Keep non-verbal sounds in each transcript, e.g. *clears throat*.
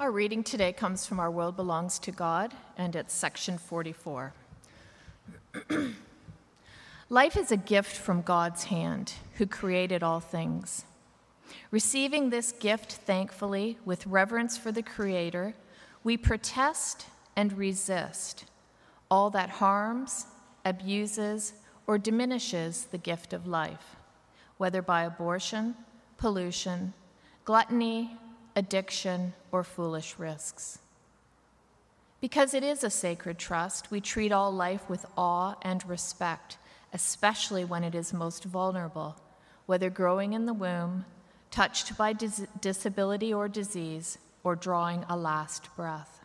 Our reading today comes from Our World Belongs to God, and it's section 44. *clears throat* Life is a gift from God's hand, who created all things. Receiving this gift thankfully, with reverence for the Creator, we protest and resist all that harms, abuses, or diminishes the gift of life, whether by abortion, pollution, gluttony, addiction, or foolish risks. Because it is a sacred trust, we treat all life with awe and respect, especially when it is most vulnerable, whether growing in the womb, touched by dis- disability or disease, or drawing a last breath.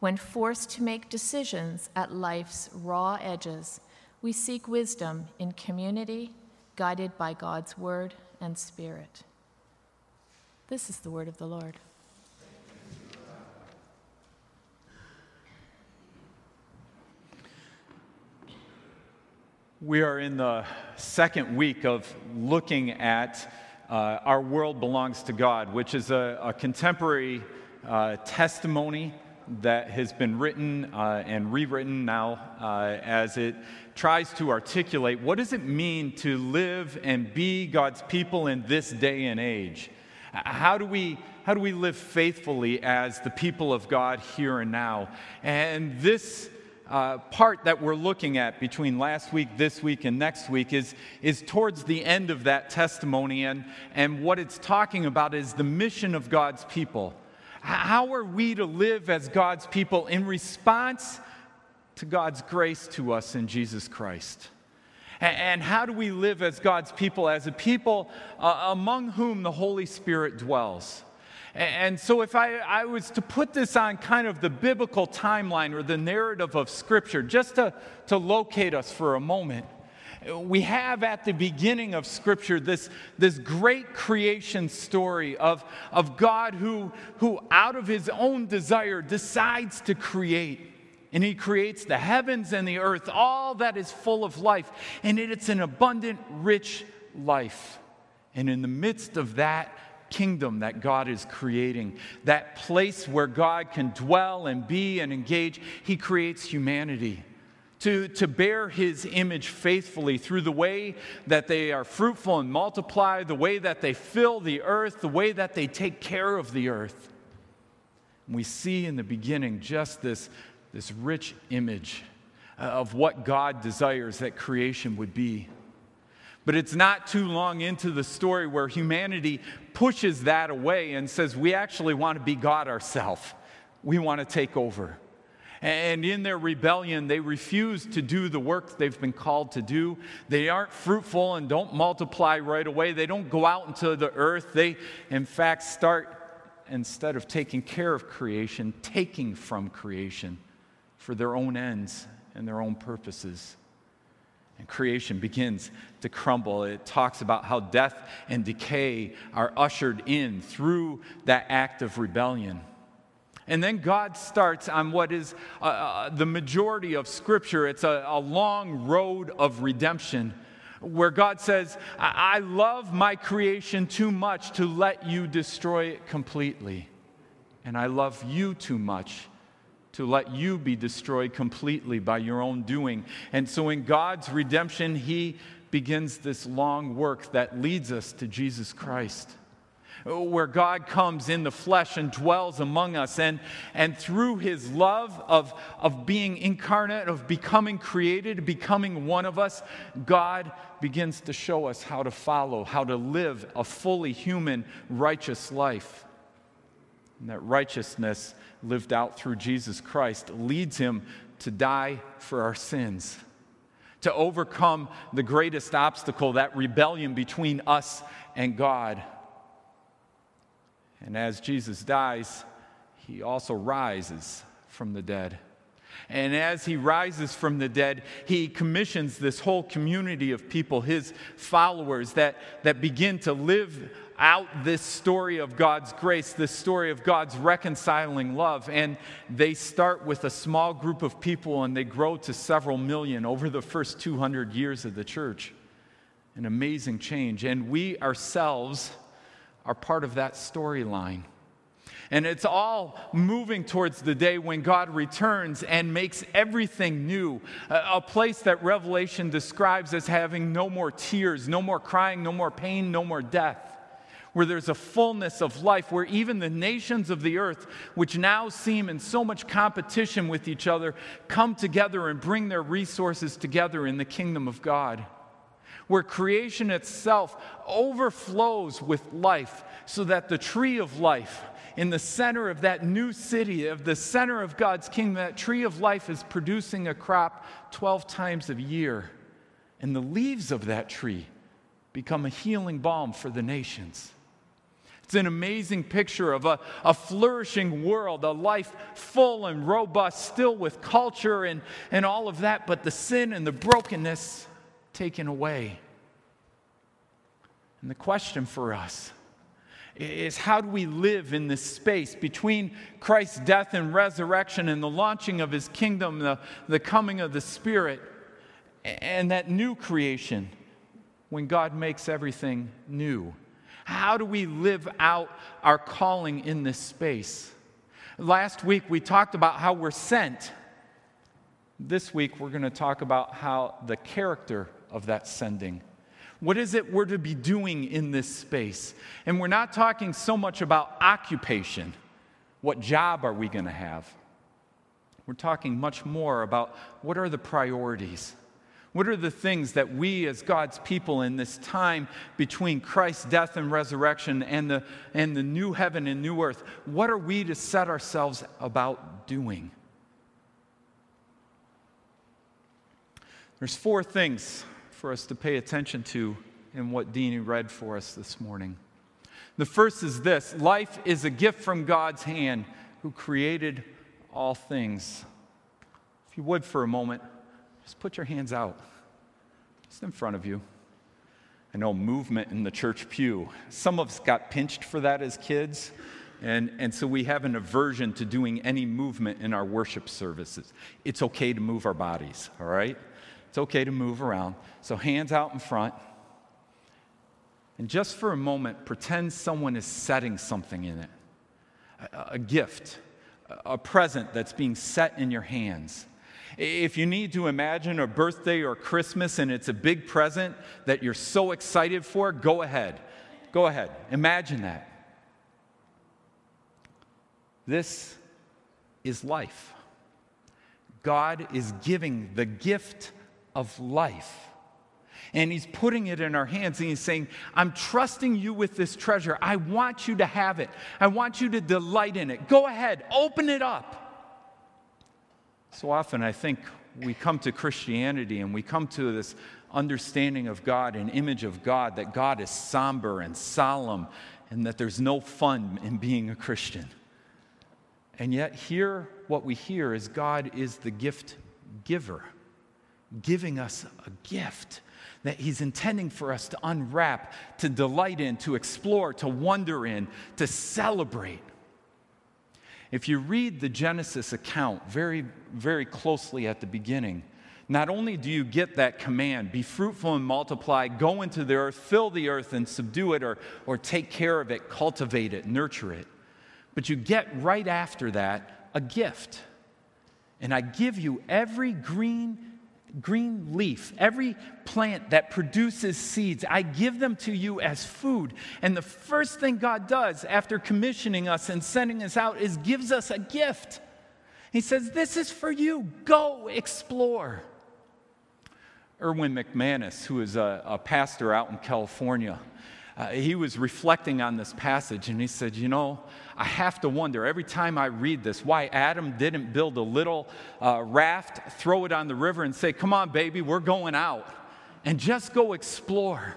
When forced to make decisions at life's raw edges, we seek wisdom in community, guided by God's word and spirit. This is the word of the Lord. We are in the second week of looking at uh, Our World Belongs to God, which is a, a contemporary uh, testimony that has been written uh, and rewritten now uh, as it tries to articulate what does it mean to live and be God's people in this day and age? How do we how do we live faithfully as the people of God here and now? And this uh, part that we're looking at between last week, this week, and next week is, is towards the end of that testimony. And, and what it's talking about is the mission of God's people. How are we to live as God's people in response to God's grace to us in Jesus Christ? And how do we live as God's people, as a people uh, among whom the Holy Spirit dwells? And so, if I, I was to put this on kind of the biblical timeline or the narrative of Scripture, just to, to locate us for a moment, we have at the beginning of Scripture this, this great creation story of, of God who, who, out of his own desire, decides to create. And he creates the heavens and the earth, all that is full of life. And it's an abundant, rich life. And in the midst of that, kingdom that God is creating, that place where God can dwell and be and engage, He creates humanity. To, to bear his image faithfully through the way that they are fruitful and multiply, the way that they fill the earth, the way that they take care of the earth. We see in the beginning just this, this rich image uh, of what God desires that creation would be. But it's not too long into the story where humanity pushes that away and says, We actually want to be God ourselves. We want to take over. And in their rebellion, they refuse to do the work they've been called to do. They aren't fruitful and don't multiply right away. They don't go out into the earth. They, in fact, start, instead of taking care of creation, taking from creation for their own ends and their own purposes and creation begins to crumble. It talks about how death and decay are ushered in through that act of rebellion. And then God starts on what is uh, uh, the majority of Scripture. It's a, a, long road of redemption where God says, I-, I love my creation too much to let you destroy it completely. And I love you too much to let you be destroyed completely by your own doing. And so, in God's redemption, He begins this long work that leads us to Jesus Christ, where God comes in the flesh and dwells among us. And, and through His love of, of being incarnate, of becoming created, becoming one of us, God begins to show us how to follow, how to live a fully human, righteous life. And that righteousness lived out through Jesus Christ leads him to die for our sins, to overcome the greatest obstacle, that rebellion between us and God. And as Jesus dies, he also rises from the dead. And as he rises from the dead, he commissions this whole community of people, his followers, that, that begin to live out this story of God's grace, this story of God's reconciling love. And they start with a small group of people and they grow to several million over the first 200 years of the church. An amazing change. And we ourselves are part of that storyline. And it's all moving towards the day when God returns and makes everything new. A, a, place that Revelation describes as having no more tears, no more crying, no more pain, no more death. Where there's a fullness of life, where even the nations of the earth, which now seem in so much competition with each other, come together and bring their resources together in the kingdom of God where creation itself overflows with life, so that the tree of life in the center of that new city, of the center of God's kingdom, that tree of life is producing a crop 12 times a year. And the leaves of that tree become a healing balm for the nations. It's an amazing picture of a, a flourishing world, a life full and robust, still with culture and, and all of that, but the sin and the brokenness taken away. And the question for us is how do we live in this space between Christ's death and resurrection and the launching of his kingdom, the, the coming of the Spirit, and that new creation when God makes everything new? How do we live out our calling in this space? Last week we talked about how we're sent. This week we're going to talk about how the character of that sending. What is it we're to be doing in this space? And we're not talking so much about occupation. What job are we going to have? We're talking much more about what are the priorities? What are the things that we, as God's people, in this time between Christ's death and resurrection and the, and the new heaven and new earth, what are we to set ourselves about doing? There's four things for us to pay attention to in what Deanie read for us this morning. The first is this life is a gift from God's hand who created all things. If you would for a moment, just put your hands out, just in front of you. I know movement in the church pew. Some of us got pinched for that as kids. And, and so we have an aversion to doing any movement in our worship services. It's okay to move our bodies, all right? It's okay to move around. So, hands out in front. And just for a moment, pretend someone is setting something in it a, a gift, a present that's being set in your hands. If you need to imagine a birthday or Christmas and it's a big present that you're so excited for, go ahead. Go ahead. Imagine that. This is life. God is giving the gift of life. And he's putting it in our hands and he's saying, I'm trusting you with this treasure. I want you to have it. I want you to delight in it. Go ahead, open it up. So often I think we come to Christianity and we come to this understanding of God, an image of God, that God is somber and solemn and that there's no fun in being a Christian. And yet, here, what we hear is God is the gift giver giving us a gift that He's intending for us to unwrap, to delight in, to explore, to wonder in, to celebrate. If you read the Genesis account very, very closely at the beginning, not only do you get that command, be fruitful and multiply, go into the earth, fill the earth and subdue it, or, or take care of it, cultivate it, nurture it, but you get right after that a gift. And I give you every green green leaf, every plant that produces seeds, I give them to you as food. And the first thing God does after commissioning us and sending us out is gives us a gift. He says, This is for you. Go explore. Erwin McManus, who is a, a pastor out in California, uh, he was reflecting on this passage and he said, You know, I have to wonder every time I read this why Adam didn't build a little uh, raft, throw it on the river, and say, Come on, baby, we're going out, and just go explore.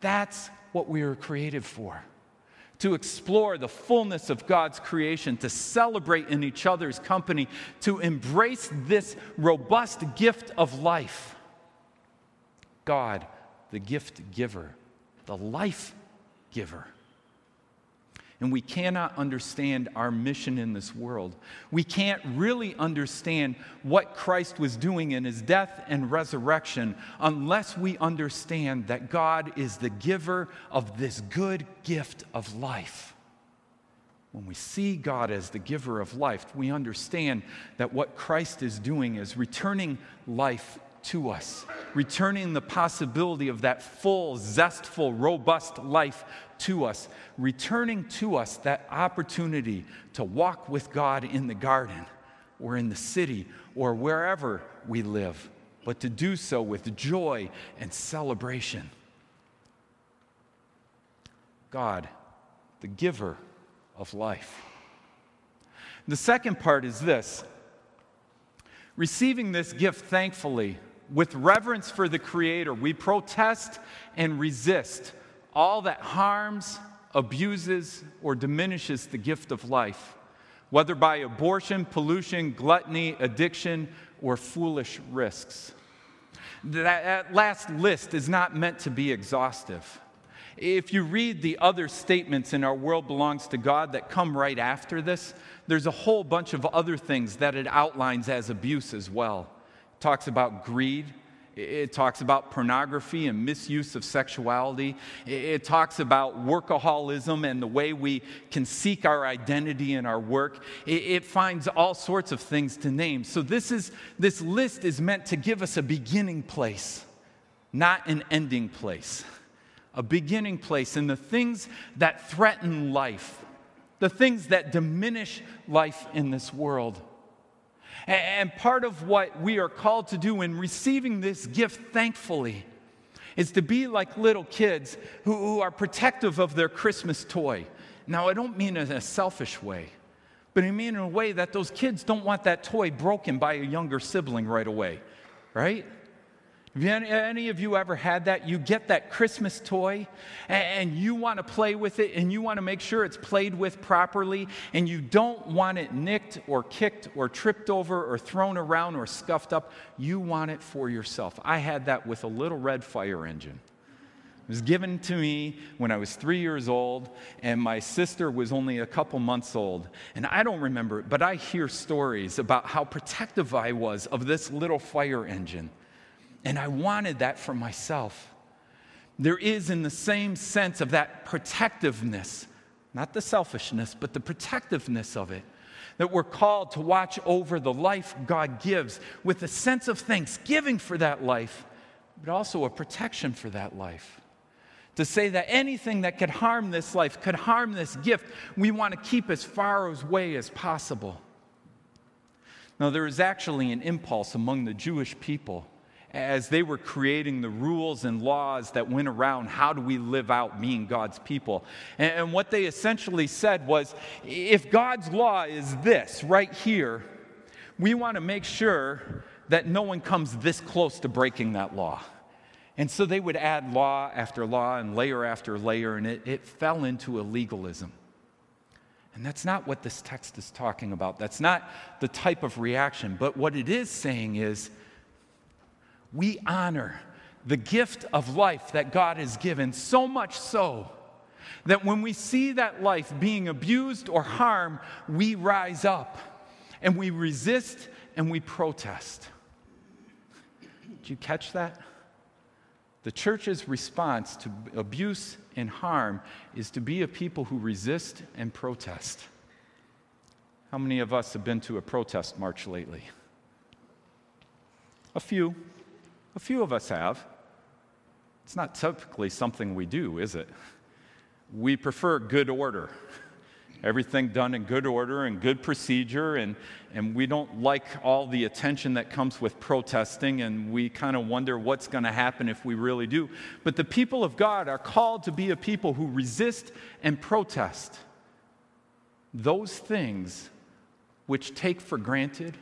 That's what we were created for to explore the fullness of God's creation, to celebrate in each other's company, to embrace this robust gift of life. God, the gift giver the life giver. And we cannot understand our mission in this world. We can't really understand what Christ was doing in his death and resurrection unless we understand that God is the giver of this good gift of life. when we see God as the giver of life, we understand that what Christ is doing is returning life to us, returning the possibility of that full, zestful, robust life to us, returning to us that opportunity to walk with God in the garden or in the city or wherever we live, but to do so with joy and celebration. God, the giver of life. The second part is this receiving this gift thankfully, with reverence for the Creator, we protest and resist all that harms, abuses, or diminishes the gift of life, whether by abortion, pollution, gluttony, addiction, or foolish risks. That, last list is not meant to be exhaustive. If you read the other statements in Our World Belongs to God that come right after this, there's a whole bunch of other things that it outlines as abuse as well. Talks about greed, it talks about pornography and misuse of sexuality. It talks about workaholism and the way we can seek our identity in our work. It finds all sorts of things to name. So this is this list is meant to give us a beginning place, not an ending place a beginning place in the things that threaten life, the things that diminish life in this world. And part of what we are called to do in receiving this gift thankfully is to be like little kids who, are protective of their Christmas toy. Now, I don't mean in a selfish way, but I mean in a way that those kids don't want that toy broken by a younger sibling right away, right? Have any, of you ever had that? You get that Christmas toy and you want to play with it and you want to make sure it's played with properly and you don't want it nicked or kicked or tripped over or thrown around or scuffed up. You want it for yourself. I had that with a little red fire engine. It was given to me when I was three years old, and my sister was only a couple months old. And I don't remember it, but I hear stories about how protective I was of this little fire engine. And I wanted that for myself. There is, in the same sense of that protectiveness, not the selfishness, but the protectiveness of it, that we're called to watch over the life God gives with a sense of thanksgiving for that life, but also a protection for that life. To say that anything that could harm this life, could harm this gift, we want to keep as far away as possible. Now, there is actually an impulse among the Jewish people as they were creating the rules and laws that went around how do we live out being God's people. And, what they essentially said was if God's law is this right here, we want to make sure that no one comes this close to breaking that law. And so they would add law after law and layer after layer, and it, it fell into a legalism. And that's not what this text is talking about. That's not the type of reaction. But what it is saying is, we honor the gift of life that God has given, so much so that when we see that life being abused or harmed, we rise up and we resist and we protest. Did you catch that? The church's response to abuse and harm is to be a people who resist and protest. How many of us have been to a protest march lately? A few. A few of us have. It's not typically something we do, is it? We prefer good order. Everything done in good order and good procedure, and, and we don't like all the attention that comes with protesting, and we kind of wonder what's going to happen if we really do. But the people of God are called to be a people who resist and protest those things which take for granted,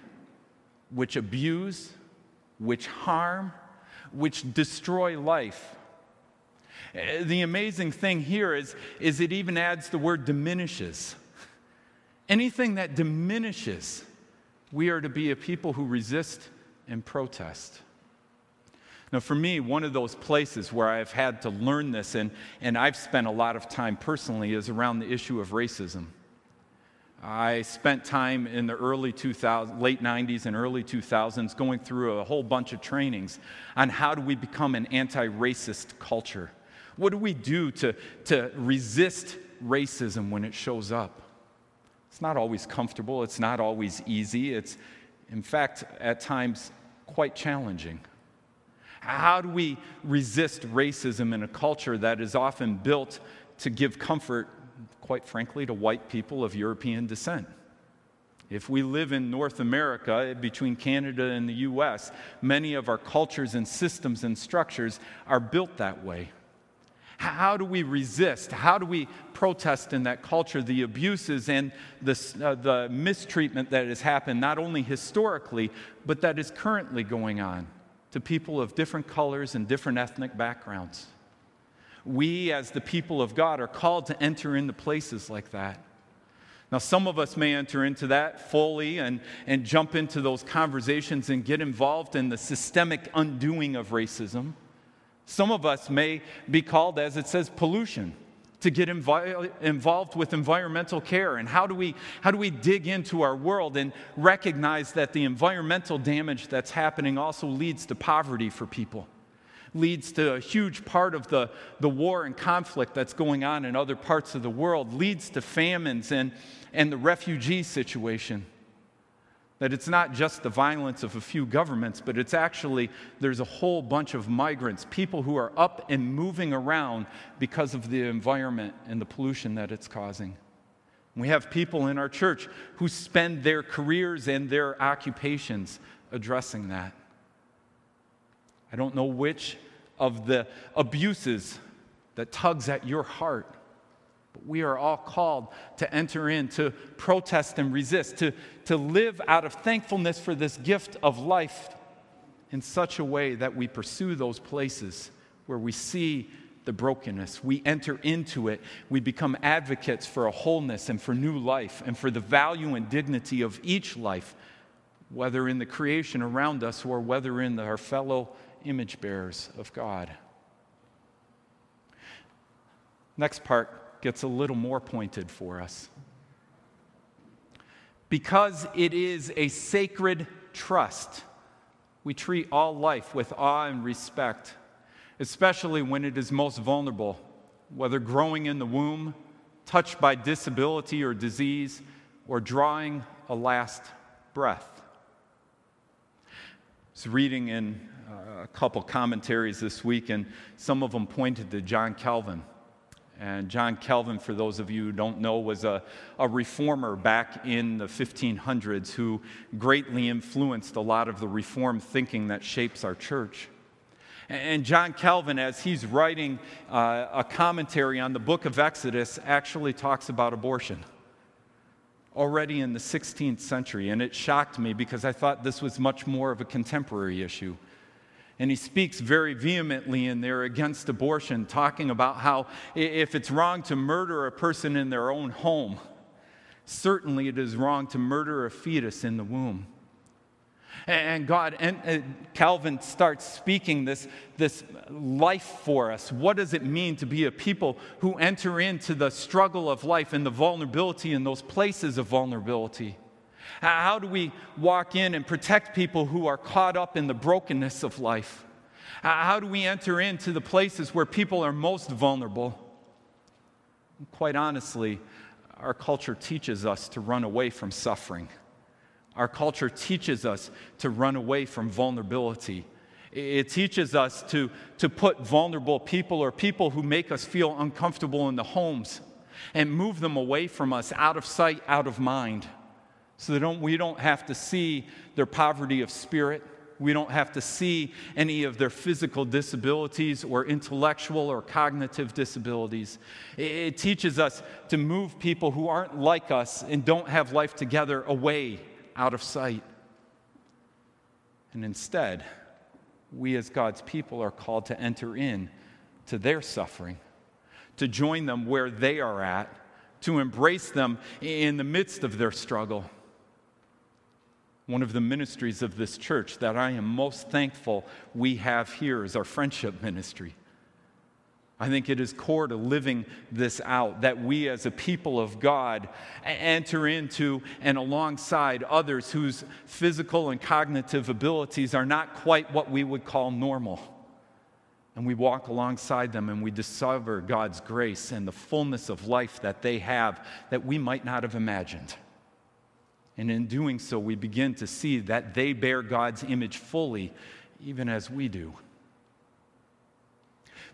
which abuse, which harm, which destroy life. Uh, the amazing thing here is, is it even adds the word diminishes. Anything that diminishes, we are to be a people who resist and protest. Now, for me, one of those places where I've had to learn this, and, and I've spent a lot of time personally, is around the issue of racism. I spent time in the early 2000s, late 90s and early 2000s going through a whole bunch of trainings on how do we become an anti racist culture. What do we do to, to resist racism when it shows up? It's not always comfortable, it's not always easy. It's, in fact, at times quite challenging. How do we resist racism in a culture that is often built to give comfort, quite frankly, to white people of European descent? If we live in North America, between Canada and the US, many of our cultures and systems and structures are built that way. How do we resist? How do we protest in that culture the abuses and the, uh, the mistreatment that has happened, not only historically, but that is currently going on to people of different colors and different ethnic backgrounds? We, as the people of God, are called to enter into places like that. Now, some of us may enter into that fully and, and jump into those conversations and get involved in the systemic undoing of racism. Some of us may be called, as it says, pollution, to get invi- involved with environmental care. And how do, we, how do we dig into our world and recognize that the environmental damage that's happening also leads to poverty for people? Leads to a huge part of the, the war and conflict that's going on in other parts of the world, leads to famines and, and the refugee situation. That it's not just the violence of a few governments, but it's actually there's a whole bunch of migrants, people who are up and moving around because of the environment and the pollution that it's causing. We have people in our church who spend their careers and their occupations addressing that. I don't know which of the abuses that tugs at your heart. But we are all called to enter in, to protest and resist, to, to live out of thankfulness for this gift of life in such a way that we pursue those places where we see the brokenness. We enter into it. We become advocates for a wholeness and for new life and for the value and dignity of each life, whether in the creation around us or whether in our fellow image bearers of God. Next part gets a little more pointed for us. Because it is a sacred trust, we treat all life with awe and respect, especially when it is most vulnerable, whether growing in the womb, touched by disability or disease, or drawing a last breath. I was reading in a couple commentaries this week, and some of them pointed to John Calvin. And John Calvin, for those of you who don't know, was a, a reformer back in the 1500s who greatly influenced a lot of the reform thinking that shapes our church. And John Calvin, as he's writing uh, a commentary on the book of Exodus, actually talks about abortion already in the 16th century. And it shocked me because I thought this was much more of a contemporary issue. And he speaks very vehemently in there against abortion, talking about how if it's wrong to murder a person in their own home, certainly it is wrong to murder a fetus in the womb. And God, and Calvin starts speaking this, this life for us. What does it mean to be a people who enter into the struggle of life and the vulnerability in those places of vulnerability? How do we walk in and protect people who are caught up in the brokenness of life? How do we enter into the places where people are most vulnerable? Quite honestly, our culture teaches us to run away from suffering. Our culture teaches us to run away from vulnerability. It teaches us to, to put vulnerable people or people who make us feel uncomfortable in the homes and move them away from us, out of sight, out of mind so don't, we don't have to see their poverty of spirit. We don't have to see any of their physical disabilities or intellectual or cognitive disabilities. It, it teaches us to move people who aren't like us and don't have life together away out of sight. And instead, we as God's people are called to enter in to their suffering, to join them where they are at, to embrace them in the midst of their struggle one of the ministries of this church that I am most thankful we have here is our friendship ministry. I think it is core to living this out that we as a people of God enter into and alongside others whose physical and cognitive abilities are not quite what we would call normal. And we walk alongside them and we discover God's grace and the fullness of life that they have that we might not have imagined. And in doing so, we begin to see that they bear God's image fully, even as we do.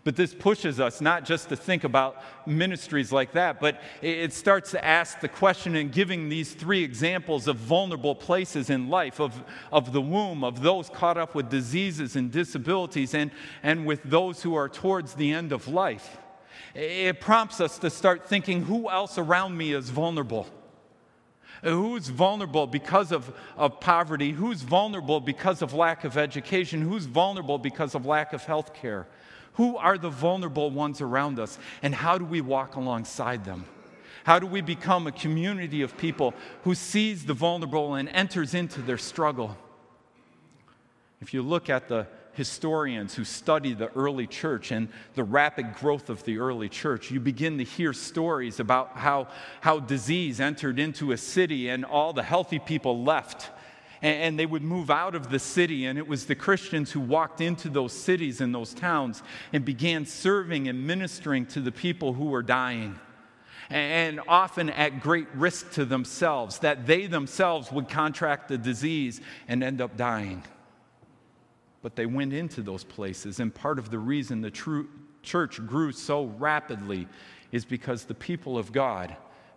But this pushes us not just to think about ministries like that, but it starts to ask the question in giving these three examples of vulnerable places in life, of, of the womb, of those caught up with diseases and disabilities, and, and with those who are towards the end of life. It prompts us to start thinking who else around me is vulnerable? Who's vulnerable because of, of poverty? Who's vulnerable because of lack of education? Who's vulnerable because of lack of health care? Who are the vulnerable ones around us? And how do we walk alongside them? How do we become a community of people who sees the vulnerable and enters into their struggle? If you look at the historians who study the early church and the rapid growth of the early church, you begin to hear stories about how, how disease entered into a city and all the healthy people left. And, they would move out of the city, and it was the Christians who walked into those cities and those towns and began serving and ministering to the people who were dying and often at great risk to themselves, that they themselves would contract the disease and end up dying but they went into those places. And part of the reason the true church grew so rapidly is because the people of God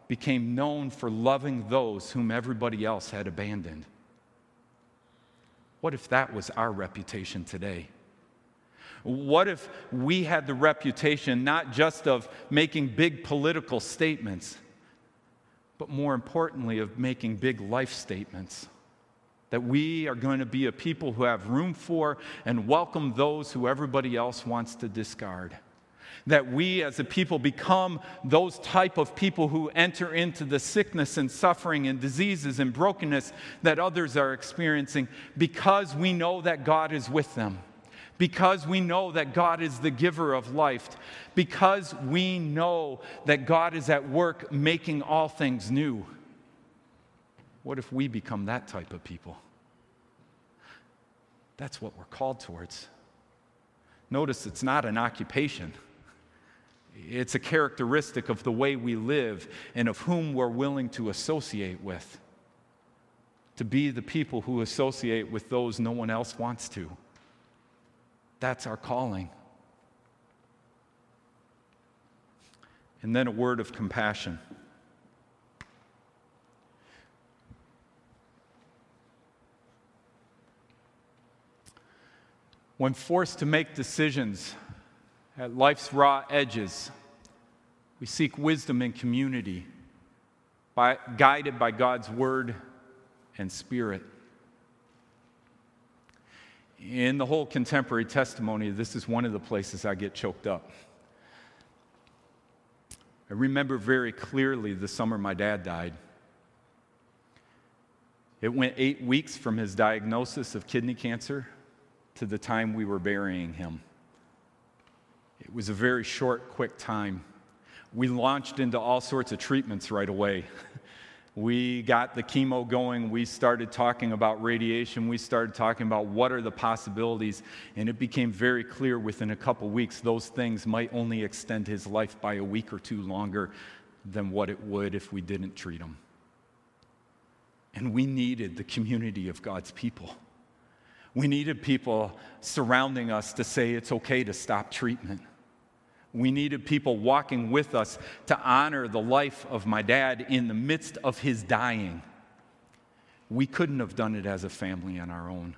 became known for loving those whom everybody else had abandoned. What if that was our reputation today? What if we had the reputation not just of making big political statements, but more importantly, of making big life statements? That we are going to be a people who have room for and welcome those who everybody else wants to discard. That we as a people become those type of people who enter into the sickness and suffering and diseases and brokenness that others are experiencing because we know that God is with them. Because we know that God is the giver of life. Because we know that God is at work making all things new. What if we become that type of people? That's what we're called towards. Notice it's not an occupation. It's a characteristic of the way we live and of whom we're willing to associate with. To be the people who associate with those no one else wants to. That's our calling. And then a word of compassion. When forced to make decisions at life's raw edges, we seek wisdom in community, by, guided by God's word and spirit. In the whole contemporary testimony, this is one of the places I get choked up. I remember very clearly the summer my dad died. It went eight weeks from his diagnosis of kidney cancer to the time we were burying him. It was a very short, quick time. We launched into all sorts of treatments right away. *laughs* We got the chemo going. We started talking about radiation. We started talking about what are the possibilities. And it became very clear within a couple weeks those things might only extend his life by a week or two longer than what it would if we didn't treat him. And we needed the community of God's people. We needed people surrounding us to say it's okay to stop treatment. We needed people walking with us to honor the life of my dad in the midst of his dying. We couldn't have done it as a family on our own.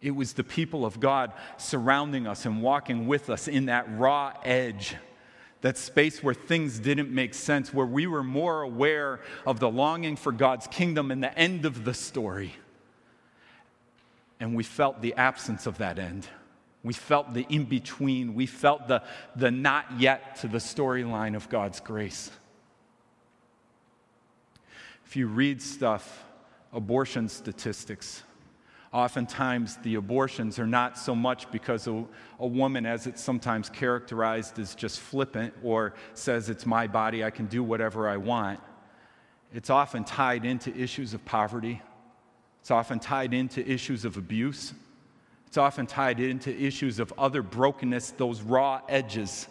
It was the people of God surrounding us and walking with us in that raw edge, that space where things didn't make sense, where we were more aware of the longing for God's kingdom and the end of the story and we felt the absence of that end. We felt the in between. We felt the, the not yet to the storyline of God's grace. If you read stuff, abortion statistics, oftentimes the abortions are not so much because a, a, woman, as it's sometimes characterized, is just flippant or says, It's my body, I can do whatever I want. It's often tied into issues of poverty it's often tied into issues of abuse. It's often tied into issues of other brokenness, those raw edges.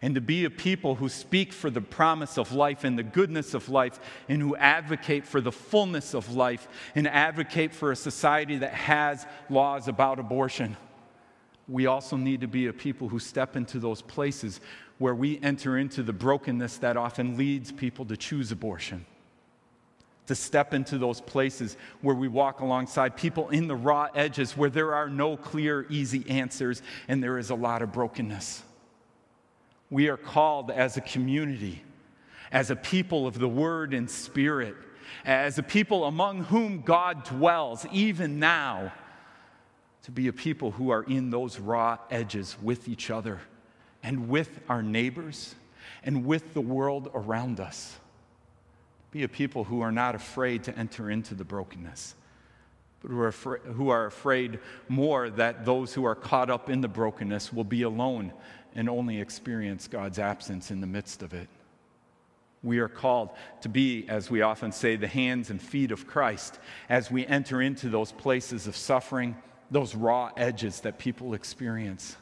and to be a people who speak for the promise of life and the goodness of life, and who advocate for the fullness of life, and advocate for a society that has laws about abortion. We also need to be a people who step into those places where we enter into the brokenness that often leads people to choose abortion. To step into those places where we walk alongside people in the raw edges where there are no clear, easy answers and there is a lot of brokenness. We are called as a community, as a people of the Word and Spirit, as a people among whom God dwells, even now, to be a people who are in those raw edges with each other and with our neighbors and with the world around us. Be a people who are not afraid to enter into the brokenness, but who are, afraid, who are afraid more that those who are caught up in the brokenness will be alone and only experience God's absence in the midst of it. We are called to be, as we often say, the hands and feet of Christ as we enter into those places of suffering, those raw edges that people experience.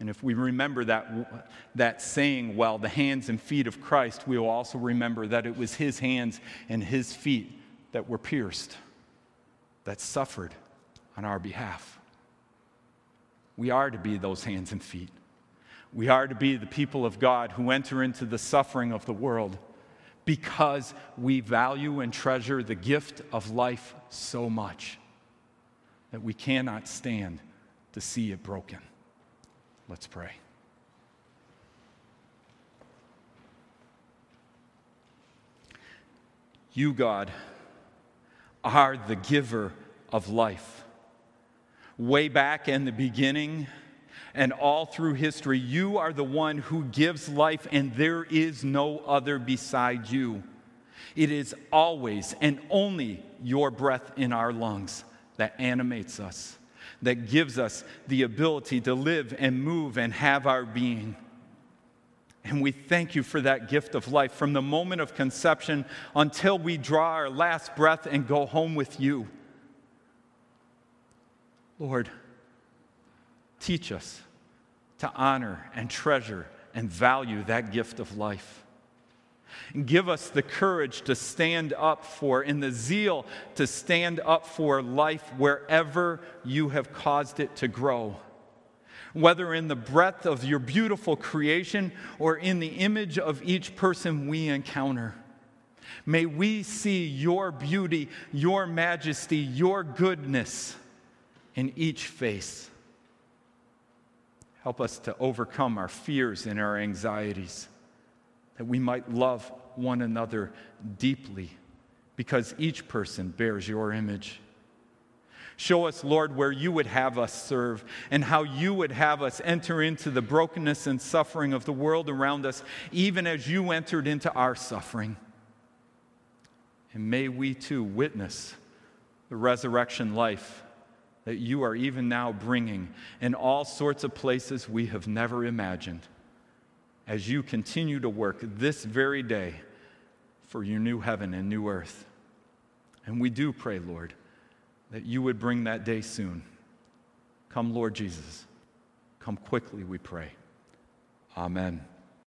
And if we remember that, that saying well, the hands and feet of Christ, we will also remember that it was his hands and his feet that were pierced, that suffered on our behalf. We are to be those hands and feet. We are to be the people of God who enter into the suffering of the world because we value and treasure the gift of life so much that we cannot stand to see it broken. Let's pray. You, God, are the giver of life. Way back in the beginning, and all through history, you are the one who gives life, and there is no other beside you. It is always and only your breath in our lungs that animates us, that gives us the ability to live and move and have our being. And we thank you for that gift of life from the moment of conception until we draw our last breath and go home with you. Lord, teach us to honor and treasure and value that gift of life. And give us the courage to stand up for, and the zeal to stand up for life wherever you have caused it to grow. Whether in the breadth of your beautiful creation or in the image of each person we encounter. May we see your beauty, your majesty, your goodness in each face. Help us to overcome our fears and our anxieties, that we might love one another deeply, because each person bears your image. Show us, Lord, where you would have us serve and how you would have us enter into the brokenness and suffering of the world around us, even as you entered into our suffering. And may we too witness the resurrection life that you are even now bringing in all sorts of places we have never imagined as you continue to work this very day for your new heaven and new earth. And we do pray, Lord, that you would bring that day soon. Come, Lord Jesus. Come quickly, we pray. Amen.